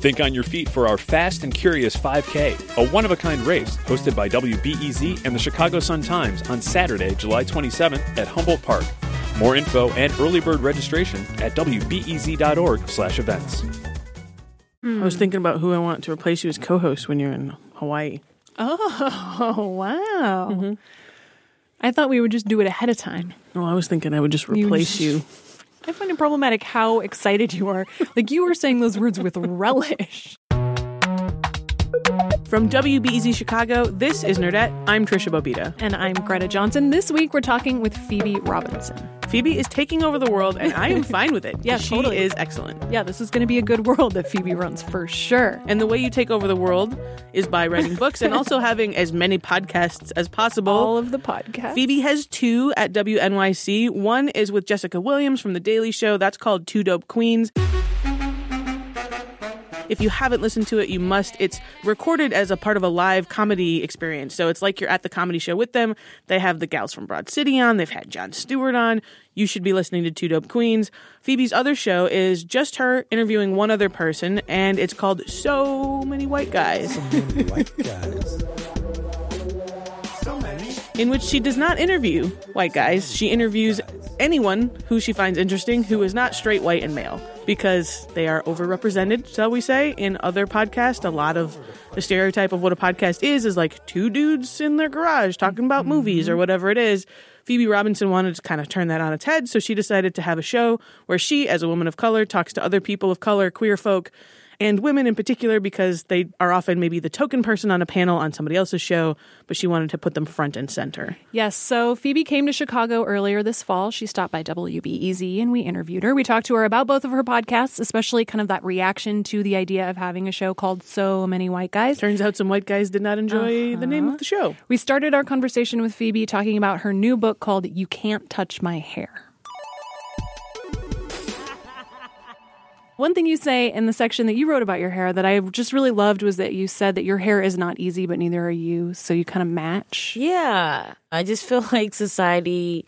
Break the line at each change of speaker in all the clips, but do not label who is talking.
Think on your feet for our Fast and Curious 5K, a one of a kind race hosted by WBEZ and the Chicago Sun Times on Saturday, July 27th at Humboldt Park. More info and early bird registration at wbez.org/events.
I was thinking about who I want to replace you as co-host when you're in Hawaii.
Oh, wow. Mm-hmm. I thought we would just do it ahead of time.
Well, I was thinking I would just replace you.
I find it problematic how excited you are. Like you were saying those words with relish.
From WBEZ Chicago, this is Nerdette. I'm Tricia Bobeda.
And I'm Greta Johnsen. This week we're talking with Phoebe Robinson.
Phoebe is taking over the world, and I am fine with it.
Yeah,
she
totally.
is excellent.
Yeah, this is going to be a good world that Phoebe runs for sure.
And the way you take over the world is by writing books and also having as many podcasts as possible.
All of the podcasts.
Phoebe has two at WNYC. One is with Jessica Williams from The Daily Show. That's called Two Dope Queens. If you haven't listened to it, you must. It's recorded as a part of a live comedy experience. So it's like you're at the comedy show with them. They have the gals from Broad City on. They've had Jon Stewart on. You should be listening to Two Dope Queens. Phoebe's other show is just her interviewing one other person, and it's called So Many White Guys.
white guys.
In which she does not interview white guys. She interviews anyone who she finds interesting who is not straight, white, and male because they are overrepresented, shall we say, in other podcasts. A lot of the stereotype of what a podcast is is like two dudes in their garage talking about mm-hmm. movies or whatever it is. Phoebe Robinson wanted to kind of turn that on its head, so she decided to have a show where she, as a woman of color, talks to other people of color, queer folk, and women in particular because they are often maybe the token person on a panel on somebody else's show, but she wanted to put them front and center.
Yes, so Phoebe came to Chicago earlier this fall. She stopped by WBEZ and we interviewed her. We talked to her about both of her podcasts, especially kind of that reaction to the idea of having a show called So Many White Guys.
Turns out some white guys did not enjoy the uh-huh. name of the show.
We started our conversation with Phoebe talking about her new book called You Can't Touch My Hair. One thing you say in the section that you wrote about your hair that I just really loved was that you said that your hair is not easy, but neither are you. So you kind of match.
Yeah. I just feel like society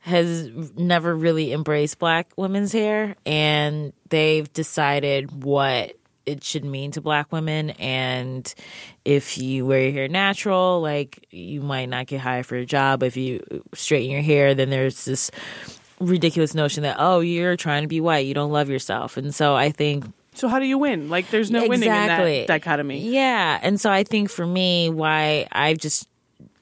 has never really embraced black women's hair and they've decided what it should mean to black women and if you wear your hair natural like you might not get hired for a job if you straighten your hair then there's this ridiculous notion that oh you're trying to be white you don't love yourself and so i think
So how do you win? Like there's no winning in
Exactly.
that dichotomy.
Yeah. And so I think for me, why I've just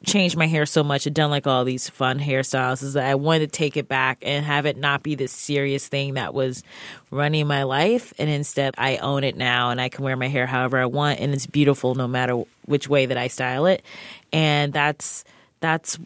changed my hair so much and done like all these fun hairstyles is that I wanted to take it back and have it not be this serious thing that was running my life. And instead, I own it now and I can wear my hair however I want. And it's beautiful no matter which way that I style it. And that's. That's,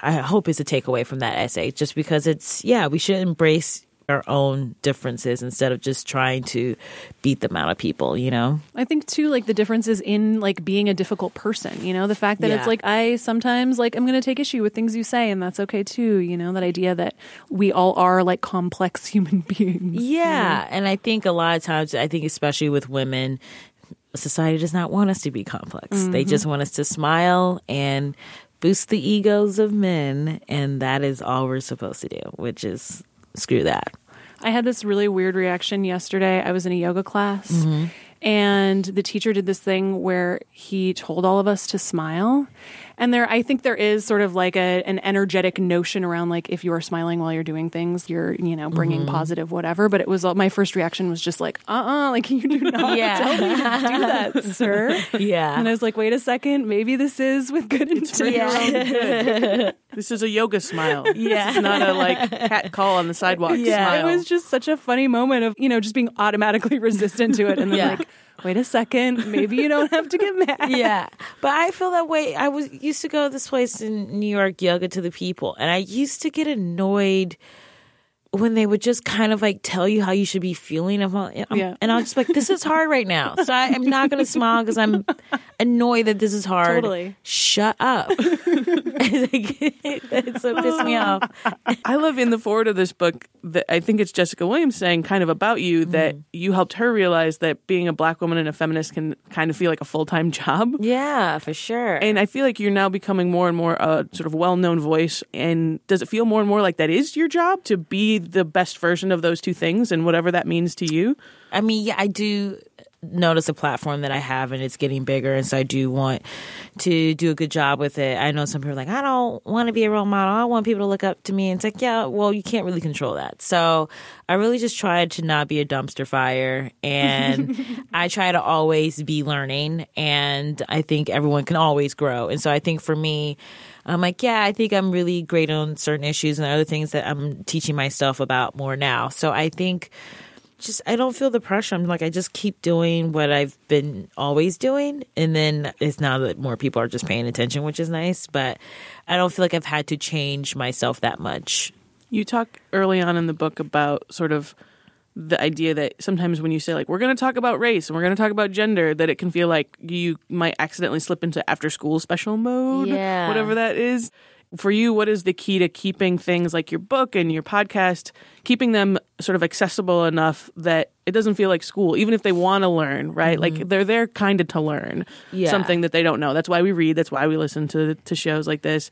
I hope, is a takeaway from that essay, just because it's, yeah, we should embrace our own differences instead of just trying to beat them out of people, you know?
I think too, like the differences in like being a difficult person. You know, the fact that
Yeah.
it's like I sometimes like I'm going to take issue with things you say, and that's okay too. You know, that idea that we all are like complex human beings.
Yeah. And I think a lot of times, I think especially with women, society does not want us to be complex. They mm-hmm. just want us to smile and boost the egos of men. And that is all we're supposed to do, which is screw that.
I had this really weird reaction yesterday. I was in a yoga class
Mm-hmm.
and the teacher did this thing where he told all of us to smile. And there I think there is sort of like a an energetic notion around like if you are smiling while you're doing things, you're, you know, bringing
Mm-hmm.
positive whatever, but it was my first reaction was just like, "Uh-uh, like you do not
Yeah.
tell me to do that, sir."
Yeah.
And I was like, "Wait a second, maybe this is with good intent."
This is a yoga smile.
Yeah.
This is not a like cat call on the sidewalk
Yeah.
smile.
It was just such a funny moment of, you know, just being automatically resistant to it. And then,
Yeah.
like, wait a second, maybe you don't have to get mad.
yeah. But I feel that way. I was used to go to this place in New York, Yoga to the People, and I used to get annoyed when they would just kind of like tell you how you should be feeling about it.
Yeah.
And I was just like, this is hard right now. So I, I'm not going to smile because I'm annoyed that this is hard.
Totally.
Shut up. It's so pissed me off.
I love in the forward of this book that I think it's Jessica Williams saying kind of about you mm-hmm. that you helped her realize that being a black woman and a feminist can kind of feel like a full time job.
Yeah, for sure.
And I feel like you're now becoming more and more a sort of well known voice. And does it feel more and more like that is your job to be the best version of those two things and whatever that means to you?
I mean, yeah, I do notice a platform that I have and it's getting bigger. And so I do want to do a good job with it. I know some people are like, I don't want to be a role model. I want people to look up to me. And it's like, yeah, well, you can't really control that. So I really just tried to not be a dumpster fire. And I try to always be learning. And I think everyone can always grow. And so I think for me, I'm like, yeah, I think I'm really great on certain issues and other things that I'm teaching myself about more now. So I think just I don't feel the pressure. I'm like I just keep doing what I've been always doing, and then it's now that more people are just paying attention, which is nice. But I don't feel like I've had to change myself that much.
You talk early on in the book about sort of the idea that sometimes when you say like we're going to talk about race and we're going to talk about gender that it can feel like you might accidentally slip into after school special mode
Yeah.
whatever that is. For you what is the key to keeping things like your book and your podcast keeping them sort of accessible enough that it doesn't feel like school even if they want to learn right? Like mm-hmm. they're there kind of to learn
Yeah.
something that they don't know. That's why we read that's why we listen to to shows like this.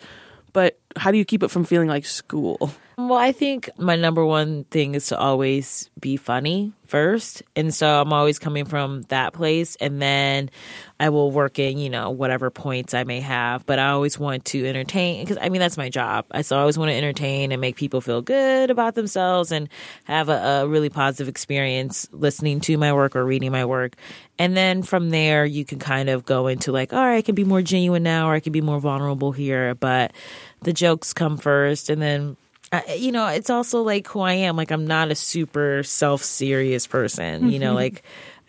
But how do you keep it from feeling like school
Well, I think my number one thing is to always be funny first. And so I'm always coming from that place. And then I will work in, you know, whatever points I may have. But I always want to entertain because I mean, that's my job. I so I always want to entertain and make people feel good about themselves and have a, a really positive experience listening to my work or reading my work. And then from there, you can kind of go into like, all right, I can be more genuine now or I can be more vulnerable here. But the jokes come first. And then I, you know, it's also like who I am. Like, I'm not a super self serious person. You know, mm-hmm. like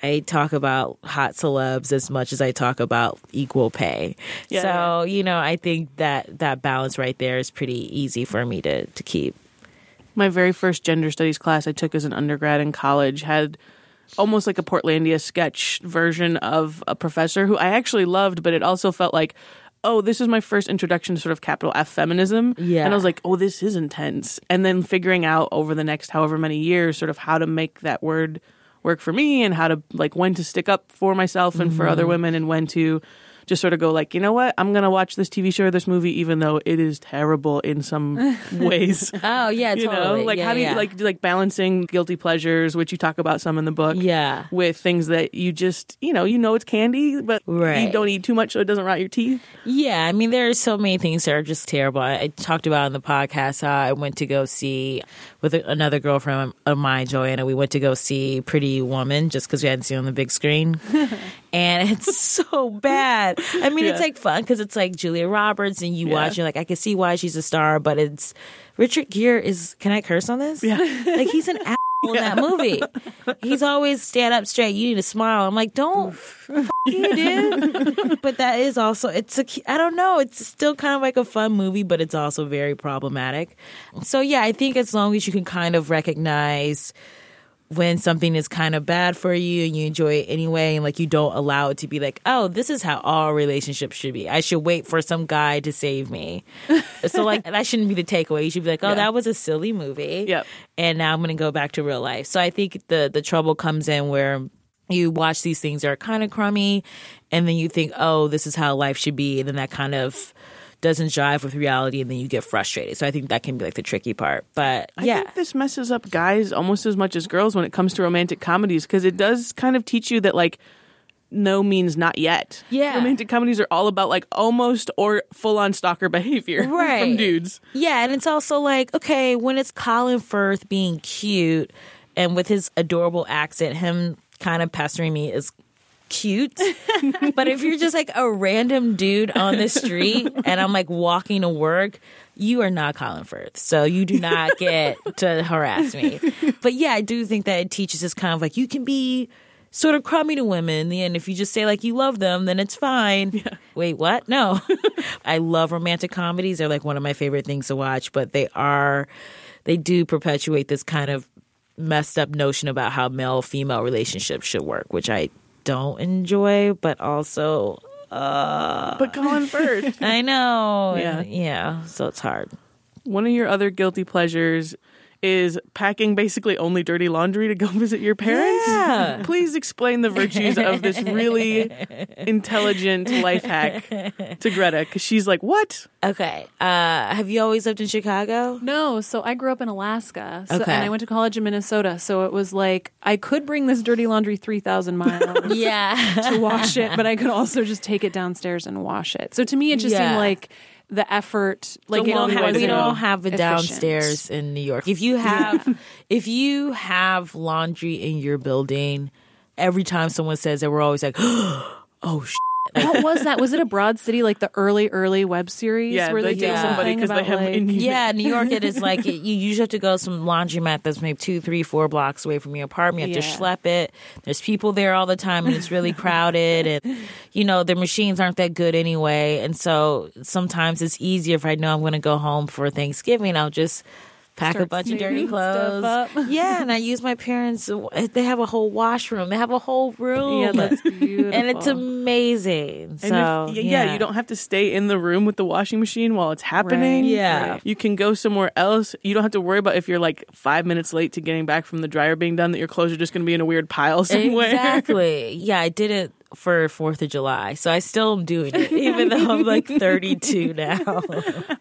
I talk about hot celebs as much as I talk about equal pay.
Yeah,
so, you know, I think that that balance right there is pretty easy for me to, to keep.
my very first gender studies class I took as an undergrad in college had almost like a Portlandia sketch version of a professor who I actually loved, but it also felt like, oh, this is my first introduction to sort of capital F feminism.
Yeah.
And I was like, oh, this is intense. And then figuring out over the next however many years sort of how to make that word work for me and how to like when to stick up for myself and for other mm-hmm. women and when to just sort of go like, you know what, I'm gonna watch this TV show or this movie even though it is terrible in some ways.
Oh, yeah,
you know, like how do you like do like balancing guilty pleasures, which you talk about some in the book,
Yeah.
with things that you just you know you know it's candy, but you don't eat too much so it doesn't rot your teeth.
Yeah, I mean, there are so many things that are just terrible. I, I talked about in the podcast how I went to go see with a- another girlfriend of mine, Joanna. We went to go see Pretty Woman just because we hadn't seen it on the big screen, and it's so bad. I mean, it's like fun because it's like Julia Roberts, and you watch, you're like, I can see why she's a star, but it's Richard Gere is. Can I curse on this? Yeah, like he's an. In that movie, he's always stand up straight. You need to smile. I'm like, don't you dude. but that is also it's a I don't know. It's still kind of like a fun movie, but it's also very problematic. So yeah, I think as long as you can kind of recognize when something is kind of bad for you and you enjoy it anyway and like you don't allow it to be like oh this is how all relationships should be. I should wait for some guy to save me. So like that shouldn't be the takeaway. You should be like oh
Yeah.
that was a silly movie.
Yep.
and now i'm gonna go back to real life. So i think the the trouble comes in where you watch these things that are kind of crummy and then you think oh this is how life should be. And then that kind of doesn't jive with reality and then you get frustrated so i think that can be like the tricky part but
I think this messes up guys almost as much as girls when it comes to romantic comedies because it does kind of teach you that like no means not yet.
Yeah.
romantic comedies are all about like almost or full on stalker behavior from dudes.
Yeah, and it's also like, okay, when it's Colin Firth being cute and with his adorable accent, him kind of pestering me is cute. but if you're just like a random dude on the street and I'm like walking to work, you are not Colin Firth. So you do not get to harass me. But yeah, I do think that it teaches us kind of like you can be sort of crummy to women in the end. If you just say like you love them, then it's fine. Wait, what? No. I love romantic comedies. They're like one of my favorite things to watch, but they are they do perpetuate this kind of messed up notion about how male female relationships should work, which I don't enjoy, but also Uh,
But Colin Firth,
I know.
Yeah.
Yeah. So it's hard.
one of your other guilty pleasures is packing basically only dirty laundry to go visit your parents.
Yeah.
Please explain the virtues of this really intelligent life hack to Greta because she's like, "What?
Okay. Uh, have you always lived in Chicago?
No, so I grew up in Alaska, so,
Okay.
and I went to college in Minnesota. So it was like I could bring this dirty laundry three thousand miles
Yeah.
to wash it, but I could also just take it downstairs and wash it. So to me, it just
Yeah.
seemed like the effort, like
a
it
long way
wasn't
to
we don't have it
efficient.
downstairs in New York. If you have if you have laundry in your building, every time someone says that, we're always like, oh sh-.
What was that? Was it a Broad City, like the early, early web series?
Yeah,
where
they
they,
take
did
somebody
something
because they
about,
have
like,
in
Yeah, New York it is like you usually have to go to some laundromat that's maybe two, three, four blocks away from your apartment. You have
Yeah.
to schlep it. There's people there all the time and it's really crowded and you know, the machines aren't that good anyway. And so sometimes it's easier if I know I'm gonna go home for Thanksgiving, I'll just pack a bunch of dirty clothes. Yeah, and I use my parents they have a whole washroom. They have a whole room.
Yeah, that's beautiful.
and it's amazing.
And
So
if, yeah, you don't have to stay in the room with the washing machine while it's happening.
Right,
Yeah.
right.
You can go somewhere else. You don't have to worry about if you're like five minutes late to getting back from the dryer being done, that your clothes are just going to be in a weird pile somewhere.
Exactly. Yeah, I did it for Fourth of July, so I still am doing it, even though I'm like 32 now.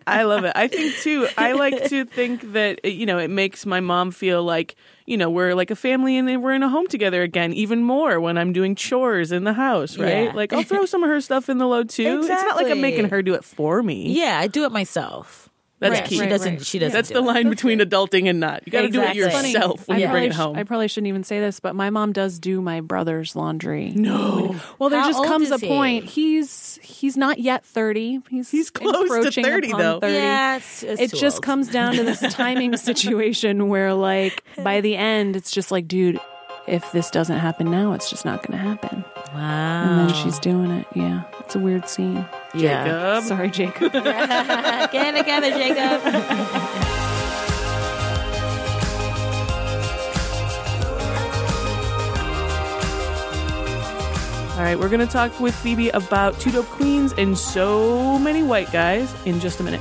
I love it. I think too. I like to think that you know it makes my mom feel like you know we're like a family and we're in a home together again. Even more when I'm doing chores in the house, right?
Yeah.
Like I'll throw some of her stuff in the load too. It's not like I'm making her do it for me.
yeah, I do it myself.
That's
Yeah,
key.
She doesn't.
right.
She doesn't.
That's
do
the
it.
line between adulting and not. You got to
Exactly.
do it
Funny.
yourself when
I
you
probably
bring it
sh-
home.
I probably shouldn't even say this, but my mom does do my brother's laundry.
no,
Well, there
How
just comes a
he?
point. He's he's not yet thirty. He's
He's close to 30 though.
30.
Yeah, it's, it's
it
too
just
old.
comes down to this timing situation where, like, by the end, it's just like, dude, if this doesn't happen now, it's just not going to happen.
Wow.
And then she's doing it. Yeah, it's a weird scene.
yeah.
Jacob.
Sorry, Jacob.
Get it together, Jacob.
All right, we're going to talk with Phoebe about two dope queens and so many white guys in just a minute.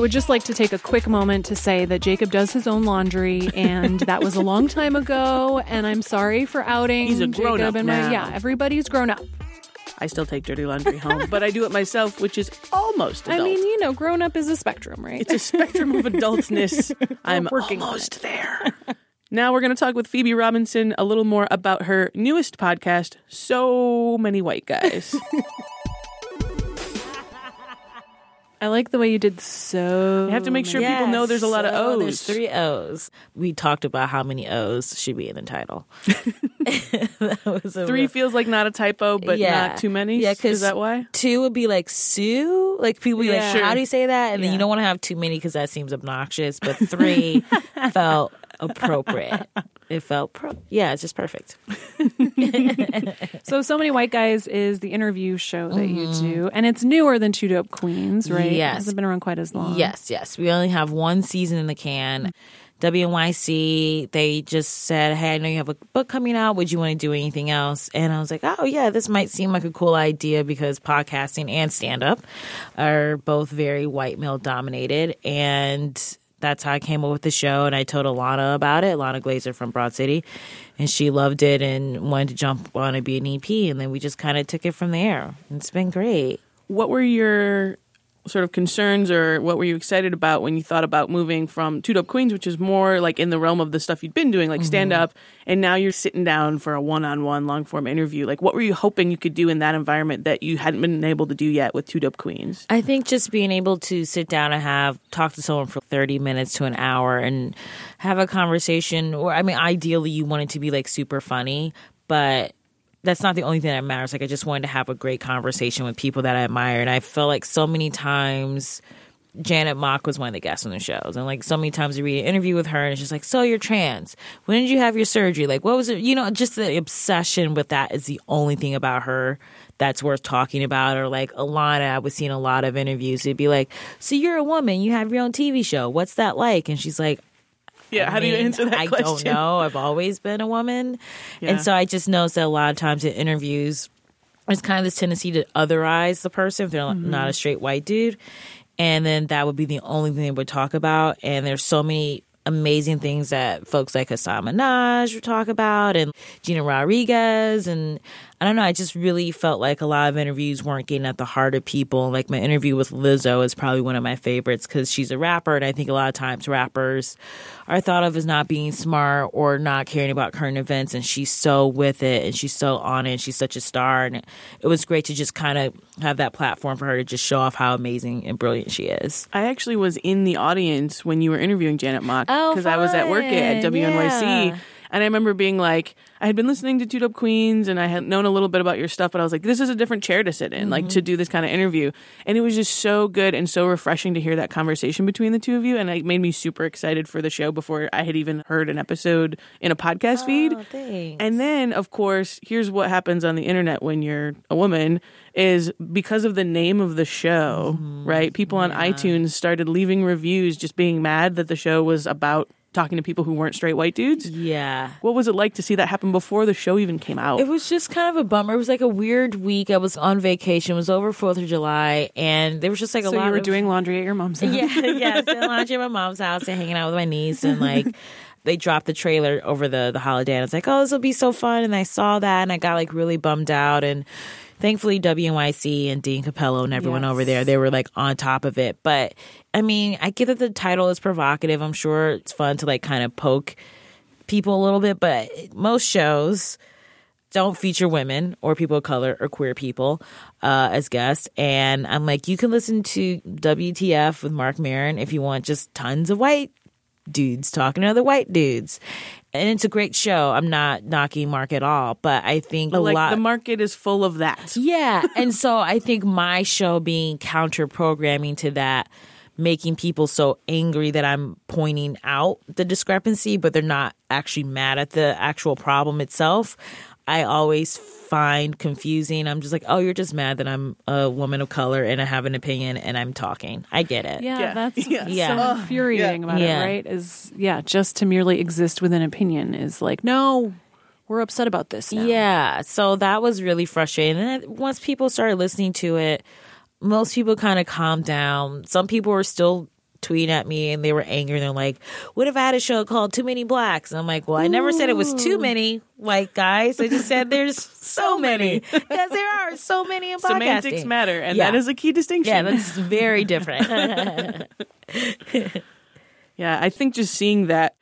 would just like to take a quick moment to say that Jacob does his own laundry, and that was a long time ago. And I'm sorry for outing
He's a grown
Jacob
up
and my
now.
yeah. Everybody's grown up.
I still take dirty laundry home, but I do it myself, which is almost adult.
I mean, you know, grown up is a spectrum, right?
it's a spectrum of adultness. I'm
working
almost there. Now we're going to talk with Phoebe Robinson a little more about her newest podcast, So Many White Guys.
I like the way you did so.
You have to make sure people know there's a lot of O's.
There's three O's. We talked about how many O's should be in the title. that was a
Three
real-
feels like not a typo, but
Yeah.
not too many.
Yeah,
is
'cause
that why?
Two would be like Sue. Like people be
Yeah.
like,
Sure.
how do you say that? And then you don't want to have too many because that seems obnoxious. But three felt appropriate. It felt pro. Yeah, it's just perfect.
So, so many white guys is the interview show that you do, and it's newer than Two Dope Queens, right?
Mm-hmm. Yes.
it hasn't been around quite as long.
Yes, yes. We only have one season in the can. WNYC, they just said, Hey, I know you have a book coming out. Would you want to do anything else? And I was like, Oh, yeah, this might seem like a cool idea because podcasting and stand up are both very white male dominated. And that's how I came up with the show. And I told Ilana about it, Ilana Glazer from Broad City, and she loved it and wanted to jump on and be an EP. And then we just kind of took it from there. It's been great.
What were your sort of concerns or what were you excited about when you thought about moving from Two Dope Queens, which is more like in the realm of the stuff you'd been doing, like mm-hmm. stand up, and now you're sitting down for a one on one long form interview? Like, what were you hoping you could do in that environment that you hadn't been able to do yet with Two Dope Queens?
I think just being able to sit down and have talk to someone for 30 minutes to an hour and have a conversation or I mean ideally you want it to be like super funny, but that's not the only thing that matters. Like I just wanted to have a great conversation with people that I admire and I felt like so many times Janet Mock was one of the guests on the shows. And like so many times you read an interview with her and it's just like, so you're trans. When did you have your surgery? Like what was it? You know, just the obsession with that is the only thing about her that's worth talking about. Or like Ilana, I was seeing a lot of interviews. It'd be like, so you're a woman, you have your own TV show. What's that like? And she's like,
Yeah,
I
how do you answer that
I
question?
don't know. I've always been a woman.
Yeah.
And so I just noticed that a lot of times in interviews, there's kind of this tendency to otherize the person if they're
Mm-hmm.
not a straight white dude. And then that would be the only thing they would talk about. And there's so many amazing things that folks like Hasan Minhaj would talk about and Gina Rodriguez. And I don't know, I just really felt like a lot of interviews weren't getting at the heart of people. Like my interview with Lizzo is probably one of my favorites because she's a rapper. And I think a lot of times rappers are thought of as not being smart or not caring about current events. And she's so with it and she's so on it. And she's such a star. And it was great to just kind of have that platform for her to just show off how amazing and brilliant she is.
I actually was in the audience when you were interviewing Janet Mock
Oh,
because I was at work at. WNYC.
Yeah.
And I remember being like, I had been listening to Two Dope Queens and I had known a little bit about your stuff, but I was like, this is a different chair to sit in, like
Mm-hmm.
to do this kind of interview. And it was just so good and so refreshing to hear that conversation between the two of you. And it made me super excited for the show before I had even heard an episode in a podcast feed.
Oh, thanks.
And then, of course, here's what happens on the internet when you're a woman is because of the name of the show,
Mm-hmm.
right? People on iTunes started leaving reviews just being mad that the show was about talking to people who weren't straight white dudes.
yeah.
What was it like to see that happen before the show even came out?
It was just kind of a bummer. It was like a weird week. I was on vacation. It was over Fourth of July, and there was just like a
So
lot.
you were
of,
doing laundry at your mom's house.
yeah, yeah. Still laundry at my mom's house and hanging out with my niece, and like they dropped the trailer over the the holiday, and I was like, oh, this will be so fun. And I saw that, and I got like really bummed out, and. Thankfully, WNYC and Dean Cappello and everyone
Yes.
over there, they were like on top of it. But I mean, I get that the title is provocative. I'm sure it's fun to like kind of poke people a little bit, but most shows don't feature women or people of color or queer people uh, as guests. And I'm like, you can listen to WTF with Marc Maron if you want just tons of white dudes talking to other white dudes. And it's a great show. I'm not knocking Marc at all, but I think a
like
lot.
the market is full of that.
Yeah. And so I think my show being counter programming to that, making people so angry that I'm pointing out the discrepancy, but they're not actually mad at the actual problem itself. I always find confusing. I'm just like, oh, you're just mad that I'm a woman of color and I have an opinion and I'm talking. I get it.
Yeah,
Yeah.
that's
Yeah.
Yeah.
so infuriating about
Yeah.
it, right? Is yeah, just to merely exist with an opinion is like, no, we're upset about this now.
Yeah, so that was really frustrating. And once people started listening to it, most people kind of calmed down. Some people were still tweeting at me and they were angry. And they're like, "What if I had a show called Too Many Blacks?" And I'm like, "Well, I never said it was too many white guys. I just said there's so many. yes, there are so many in podcasting.
Semantics matter, and
Yeah.
that is a key distinction.
Yeah, that's very different.
yeah, I think just seeing that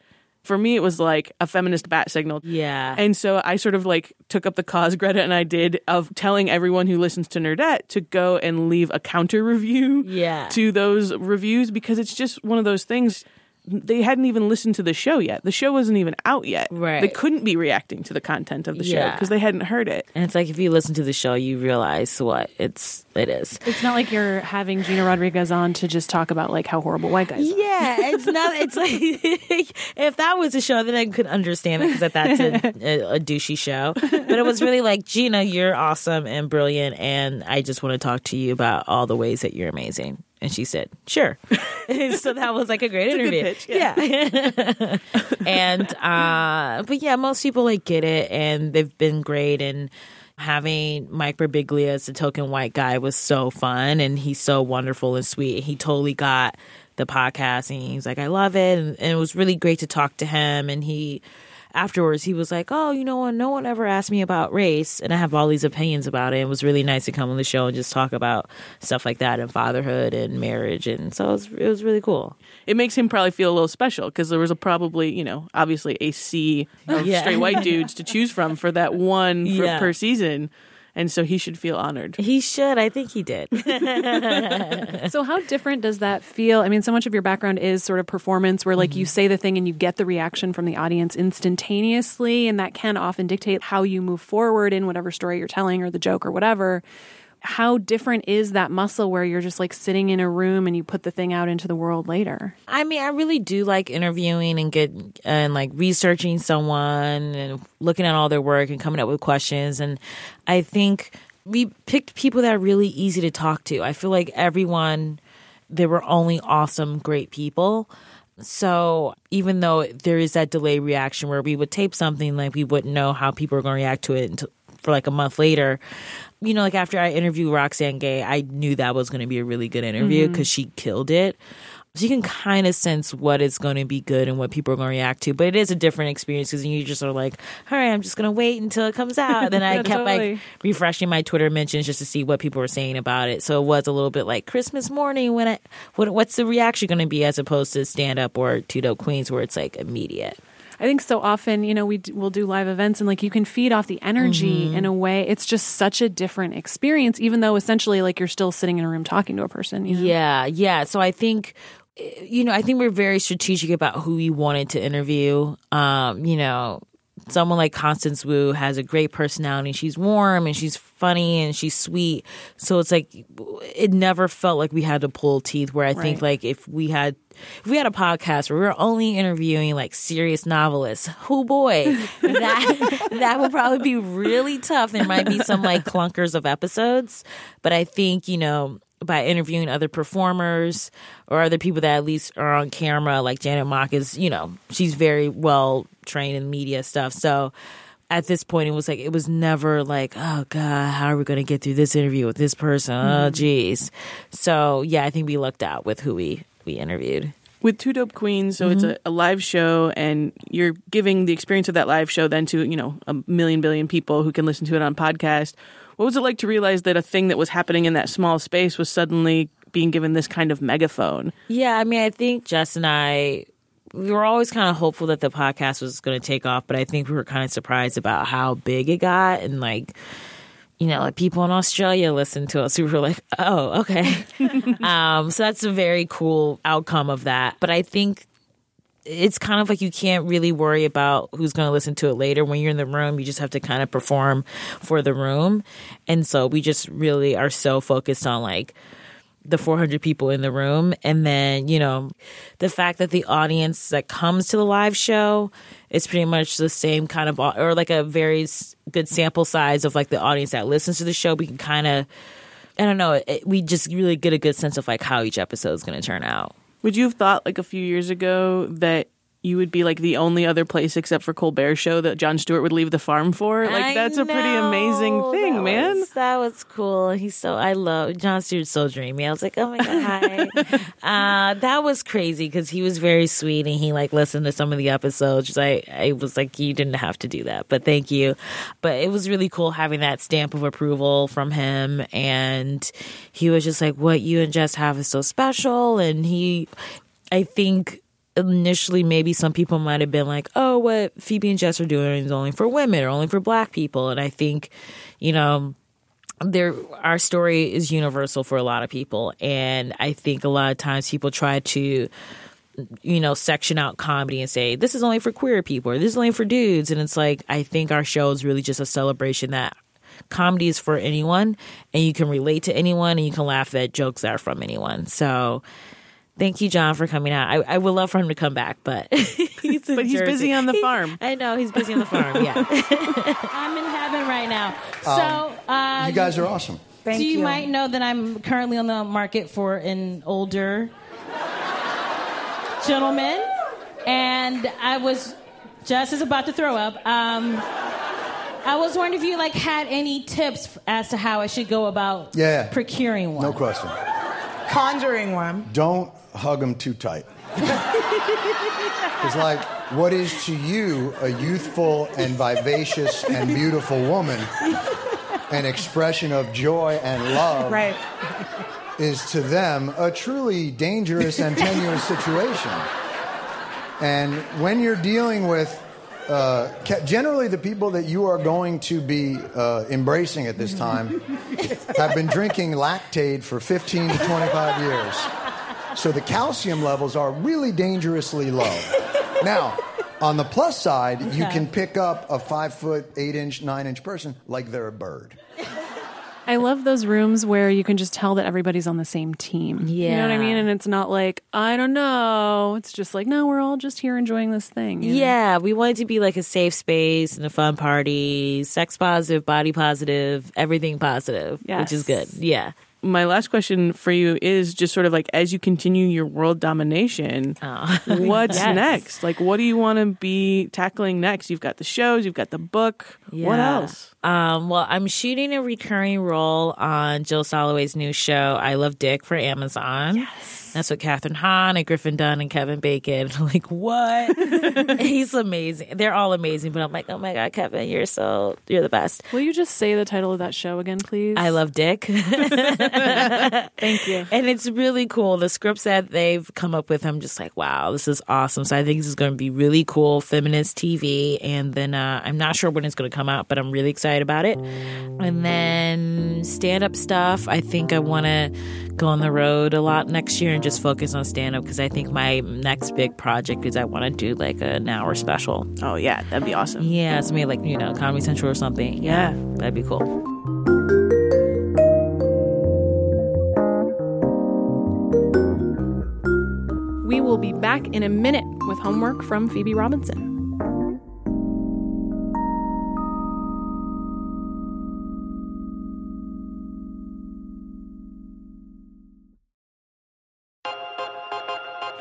for me, it was like a feminist bat signal.
yeah,
And so I sort of like took up the cause Greta and I did of telling everyone who listens to Nerdette to go and leave a counter review
Yeah.
to those reviews because it's just one of those things. They hadn't even listened to the show yet. The show wasn't even out yet.
Right.
They couldn't be reacting to the content of the show because they hadn't heard it.
and it's like if you listen to the show, you realize what it's. It is.
It's not like you're having Gina Rodriguez on to just talk about like how horrible white guys are.
Yeah, it's not. It's like if that was a show, then I could understand it because that's a, a, a douchey show. But it was really like Gina, you're awesome and brilliant, and I just want to talk to you about all the ways that you're amazing. And she said, "Sure." so that was like a great
a
interview.
pitch,
yeah. and uh, but yeah, most people like get it, and they've been great and. Having Mike Birbiglia as the token white guy was so fun, and he's so wonderful and sweet. He totally got the podcast, and he's like, I love it, and, and it was really great to talk to him, and he afterwards he was like, "Oh, you know what? No one ever asked me about race, and I have all these opinions about it. It was really nice to come on the show and just talk about stuff like that and fatherhood and marriage, and so it was, it was really cool.
It makes him probably feel a little special because there was a probably, you know, obviously a sea of
Yeah.
straight white dudes to choose from for that one for,
Yeah.
per season. And so he should feel honored.
He should. I think he did.
So how different does that feel? I mean, so much of your background is sort of performance where like you mm-hmm. say the thing and you get the reaction from the audience instantaneously and that can often dictate how you move forward in whatever story you're telling or the joke or whatever. How different is that muscle where you're just like sitting in a room and you put the thing out into the world later?
I mean, I really do like interviewing and get and like researching someone and looking at all their work and coming up with questions. And I think we picked people that are really easy to talk to. I feel like everyone, they were only awesome, great people. So even though there is that delay reaction where we would tape something, like we wouldn't know how people are going to react to it for like a month later. You know, like after I interviewed Roxane Gay, I knew that was going to be a really good interview mm-hmm. because she killed it. So you can kind of sense what is going to be good and what people are going to react to. But it is a different experience because you just are like, all right, I'm just going to wait until it comes out. And then I
Yeah,
kept
totally.
like refreshing my Twitter mentions just to see what people were saying about it. So it was a little bit like Christmas morning when I, what, what's the reaction going to be as opposed to stand up or Two Dope Queens where it's like immediate.
I think so often, you know, we d- will do live events and like you can feed off the energy in a way. It's just such a different experience, even though essentially like you're still sitting in a room talking to a person. You know?
Yeah, yeah. So I think, eh, you know, I think we're very strategic about who we wanted to interview. Um, you know, someone like Constance Wu has a great personality. She's warm and she's funny and she's sweet. So it's like it never felt like we had to pull teeth. Where I think like if we had if we had a podcast where we were only interviewing like serious novelists, oh boy, that that would probably be really tough. There might be some like clunkers of episodes, but I think you know by interviewing other performers or other people that at least are on camera, like Janet Mock is, you know, she's very well trained in media stuff. So at this point, it was like, it was never like, oh God, how are we going to get through this interview with this person? Oh, mm-hmm. geez. So yeah, I think we lucked out with who we, we interviewed.
with Two Dope Queens, so it's mm-hmm. a, a live show, and you're giving the experience of that live show then to you know a million billion people who can listen to it on podcast. What was it like to realize that a thing that was happening in that small space was suddenly being given this kind of megaphone?
Yeah, I mean, I think Jess and I, we were always kind of hopeful that the podcast was going to take off, but I think we were kind of surprised about how big it got and like, you know, like people in Australia listened to us. We were like, oh, okay. um, so that's a very cool outcome of that. But I think it's kind of like you can't really worry about who's going to listen to it later. When you're in the room, you just have to kind of perform for the room. And so we just really are so focused on like the 400 people in the room. And then, you know, the fact that the audience that comes to the live show is pretty much the same kind of, or like a very good sample size of like the audience that listens to the show. We can kind of, I don't know, it, we just really get a good sense of like how each episode is going to turn out.
Would you have thought like a few years ago that you would be like the only other place except for Colbert show that Jon Stewart would leave the farm for? Like
I
that's a pretty amazing thing,
That
man.
was- that was cool. He's so I love Jon Stewart's so dreamy. I was like, oh my god, hi. uh, that was crazy because he was very sweet and he like listened to some of the episodes. I I was like, you didn't have to do that, but thank you. But it was really cool having that stamp of approval from him, and he was just like, what you and Jess have is so special, and he, I think initially maybe some people might have been like, oh, what Phoebe and Jess are doing is only for women or only for black people. And I think, you know, there our story is universal for a lot of people. And I think a lot of times people try to you know, section out comedy and say, this is only for queer people or this is only for dudes. And it's like, I think our show is really just a celebration that comedy is for anyone and you can relate to anyone and you can laugh at jokes that are from anyone. So thank you, Jon, for coming out. I, I would love for him to come back, but he's in
But he's
Jersey.
busy on the
He-
farm.
I know he's busy on the farm. Yeah.
I'm in heaven right now. So, uh,
You guys are awesome.
Thank so you, might know that I'm currently on the market for an older gentleman, and I was just as about to throw up. Um, I was wondering if you like had any tips as to how I should go about
Yeah.
procuring one.
No question.
conjuring one.
Don't hug them too tight. Because, like, what is to you a youthful and vivacious and beautiful woman, an expression of joy and love,
Right.
is to them a truly dangerous and tenuous situation. And when you're dealing with uh, generally the people that you are going to be uh, embracing at this time have been drinking lactate for 15 to 25 years. So the calcium levels are really dangerously low. Now, on the plus side, you can pick up a five foot, eight inch, nine inch person like they're a bird.
I love those rooms where you can just tell that everybody's on the same team. Yeah. You know what I mean? And it's not like, I don't know. It's just like, no, we're all just here enjoying this thing. you know?
Yeah, we wanted to be like a safe space and a fun party, sex positive, body positive, everything positive, which is good. Yeah.
My last question for you is just sort of like as you continue your world domination, what's
Yes.
next? Like, what do you want to be tackling next? You've got the shows, you've got the book. What else?
Um, well, I'm shooting a recurring role on Jill Soloway's new show, I Love Dick, for Amazon. Yes. That's with Kathryn Hahn and Griffin Dunne and Kevin Bacon. Like, what? He's amazing. They're all amazing, but I'm like, oh my God, Kevin, you're so, you're the best.
Will you just say the title of that show again, please?
I love Dick.
Thank you.
And it's really cool. The scripts that they've come up with, I'm just like, wow, this is awesome. So I think this is going to be really cool feminist TV. And then uh, I'm not sure when it's going to come out, but I'm really excited about it. And then stand up stuff. I think I want to go on the road a lot next year and just focus on stand up because I think my next big project is I want to do like an hour special.
Oh, yeah, that'd be awesome.
Yeah, it's maybe like, you know, Comedy Central or something.
Yeah.
That'd be cool.
We will be back in a minute with homework from Phoebe Robinson.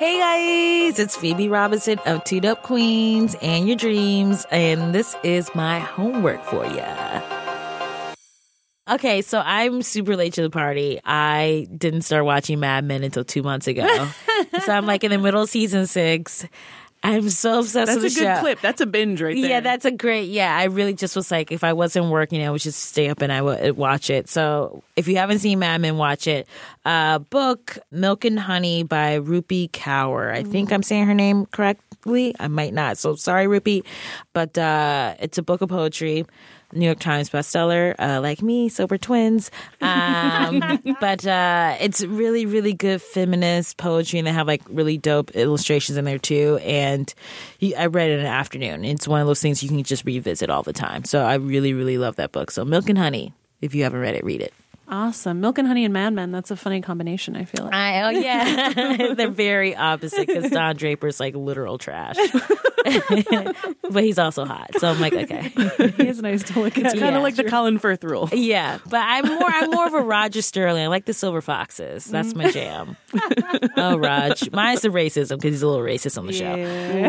Hey guys, it's Phoebe Robinson of Two Dope Queens and Your Dreams, and this is my homework for you. Okay, so I'm super late to the party. I didn't start watching Mad Men until two months ago. so I'm like in the middle of season six. I'm so obsessed with that.
That's a good clip. That's a binge right there.
Yeah, that's a great. Yeah, I really just was like, if I wasn't working, I would just stay up and I would watch it. So if you haven't seen Mad Men, watch it. Uh, book Milk and Honey by Rupi Kaur. I think I'm saying her name correctly. I might not. So sorry, Rupi, but uh, it's a book of poetry. New York Times bestseller, uh, like me, sober twins. Um, but uh, it's really, really good feminist poetry, and they have like really dope illustrations in there too. And you, I read it in an afternoon. It's one of those things you can just revisit all the time. So I really, really love that book. So Milk and Honey. If you haven't read it, read it.
Awesome. Milk and Honey and Mad Men. That's a funny combination, I feel like.
I, oh yeah, they're very opposite because Don Draper's like literal trash, but he's also hot. So I'm like, okay.
he is nice to look at.
It's kind of
Yeah.
like the Colin Firth rule.
Yeah, but I'm more I'm more of a Roger Sterling. I like the Silver Foxes. That's my jam. oh, Raj. Mine's the racism because he's a little racist on the show.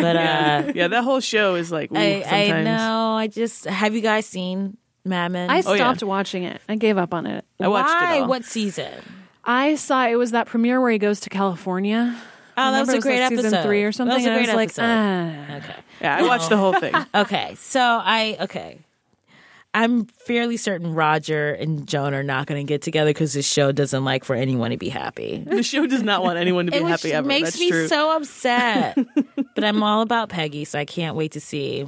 But uh,
Yeah, that whole show is like, ooh,
I, I know. I just have you guys seen Mad Men?
I
Oh, yeah.
stopped watching it. I gave up on it.
I watched
Why?
it all.
What season?
I saw it was that premiere where he goes to California.
Oh, that was
Remember
a
was
great
like
episode.
season three or something.
That was a
and
great
I was
episode.
like, ah.
Okay.
Yeah, I watched the whole thing.
Okay. So I okay. I'm fairly certain Roger and Joan are not going to get together because this show doesn't like for anyone to be happy.
The show does not want anyone to be
which
happy ever.
makes
That's
me
true.
so upset. but I'm all about Peggy, so I can't wait to see.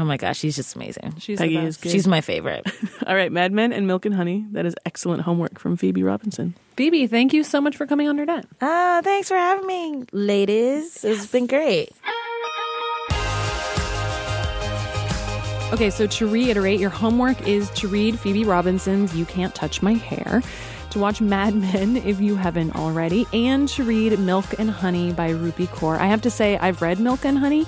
Oh my gosh, she's just amazing.
She's
Peggy is good.
She's my favorite.
All right, Mad Men and Milk and Honey. That is excellent homework from Phoebe Robinson.
Phoebe, thank you so much for coming on Nerdette.
Ah, thanks for having me, ladies. It's been great.
Okay, so to reiterate, your homework is to read Phoebe Robinson's You Can't Touch My Hair, to watch Mad Men if you haven't already, and to read Milk and Honey by Rupi Kaur. I have to say, I've read Milk and Honey,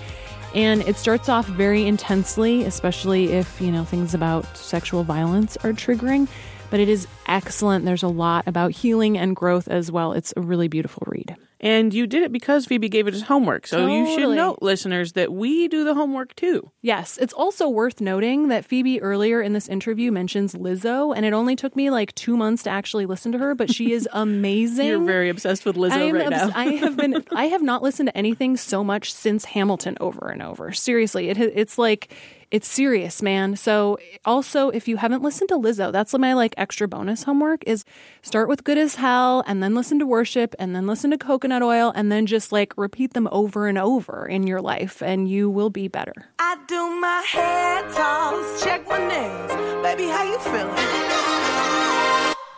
and it starts off very intensely, especially if, you know, things about sexual violence are triggering. But it is excellent. There's a lot about healing and growth as well. It's a really beautiful read.
And you did it because Phoebe gave it as homework. So you should note, listeners, that we do the homework too.
Yes, it's also worth noting that Phoebe earlier in this interview mentions Lizzo, and it only took me like two months to actually listen to her, but she is amazing.
You're very obsessed with Lizzo
I'm
right
obs-
now.
I have been. I have not listened to anything so much since Hamilton over and over. Seriously, it it's like it's serious, man. So also, if you haven't listened to Lizzo, that's my like extra bonus homework is start with Good as Hell, and then listen to Worship, and then listen to Coconut Oil, and then just like repeat them over and over in your life, and you will be better.
I do my hair toss, check my nails. Baby, how you feeling?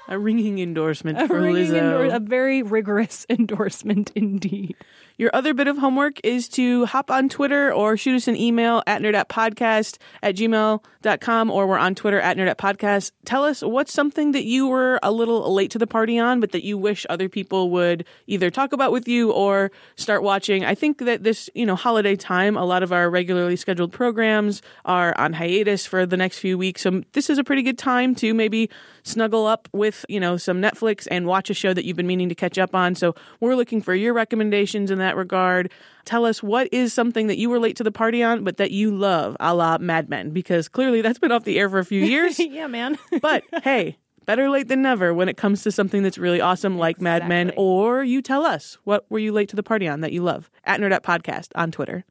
A ringing endorsement
A
for
ringing
Lizzo.
endor- a very rigorous endorsement indeed.
Your other bit of homework is to hop on Twitter or shoot us an email at nerdettepodcast at gmail.com or we're on Twitter at nerdettepodcast. Tell us what's something that you were a little late to the party on, but that you wish other people would either talk about with you or start watching. I think that this, you know, holiday time, a lot of our regularly scheduled programs are on hiatus for the next few weeks. So this is a pretty good time to maybe snuggle up with, you know, some Netflix and watch a show that you've been meaning to catch up on. So we're looking for your recommendations in that regard. Tell us what is something that you were late to the party on, but that you love, a la Mad Men, because clearly that's been off the air for a few years.
yeah, man.
but hey, better late than never when it comes to something that's really awesome like Mad Men. Or you tell us what were you late to the party on that you love at Nerdette Podcast on Twitter.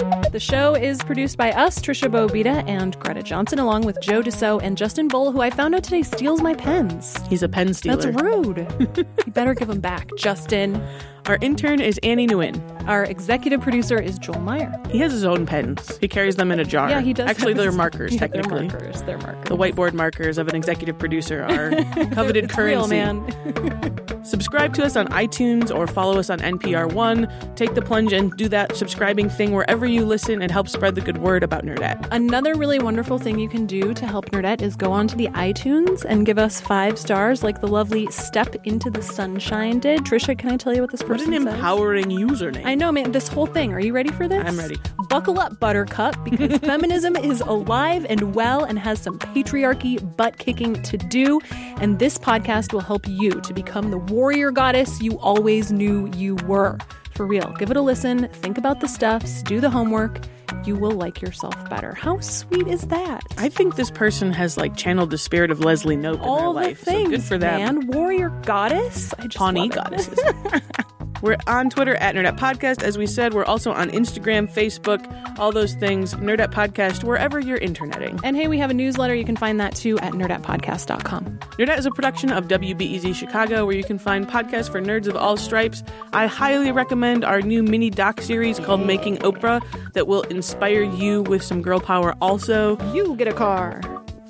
The show is produced by us, Tricia Bobeda and Greta Johnsen, along with Joe DeCeault and Justin Bull, who I found out today steals my pens.
He's a pen stealer.
That's rude. you better give them back, Justin.
Our intern is Annie Nguyen.
Our executive producer is Joel Meyer.
He has his own pens. He carries them in a jar.
Yeah, he does.
Actually, they're markers,
Yeah,
technically.
They're markers. They're markers.
The whiteboard markers of an executive producer are coveted
It's
currency.
real, man.
Subscribe to us on iTunes or follow us on NPR One. Take the plunge and do that subscribing thing wherever you listen and help spread the good word about Nerdette.
Another really wonderful thing you can do to help Nerdette is go onto the iTunes and give us five stars, like the lovely Step Into the Sunshine did. Tricia, can I tell you what this
What an
says?
empowering username.
I know, man. This whole thing. Are you ready for this?
I'm ready.
Buckle up, Buttercup, because feminism is alive and well and has some patriarchy butt kicking to do. And this podcast will help you to become the warrior goddess you always knew you were. For real. Give it a listen. Think about the stuffs. Do the homework. You will like yourself better. How sweet is that?
I think this person has like channeled the spirit of Leslie Knope
All
in their
the
life.
things,
so good for them.
man. Warrior goddess. I just
Pawnee goddesses. We're on Twitter at Nerdette Podcast. As we said, we're also on Instagram, Facebook, all those things. Nerdette Podcast, wherever you're interneting.
And hey, we have a newsletter. You can find that too at nerdettepodcast.com.
Nerdette is a production of WBEZ Chicago, where you can find podcasts for nerds of all stripes. I highly recommend our new mini doc series called Making Oprah that will inspire you with some girl power also.
You get a car.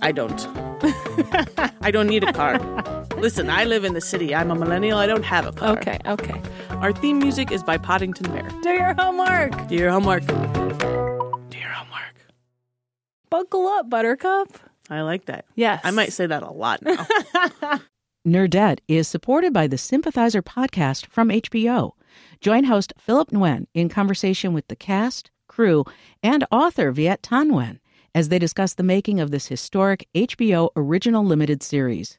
I don't. I don't need a car. Listen, I live in the city. I'm a millennial. I don't have a car.
Okay, okay.
Our theme music is by Poddington Bear.
Do your homework.
Do your homework. Do your homework.
Buckle up, Buttercup.
I like that.
Yes.
I might say that a lot now.
Nerdette is supported by the Sympathizer podcast from HBO. Join host Philip Nguyen in conversation with the cast, crew, and author Viet Thanh Nguyen as they discuss the making of this historic HBO original limited series.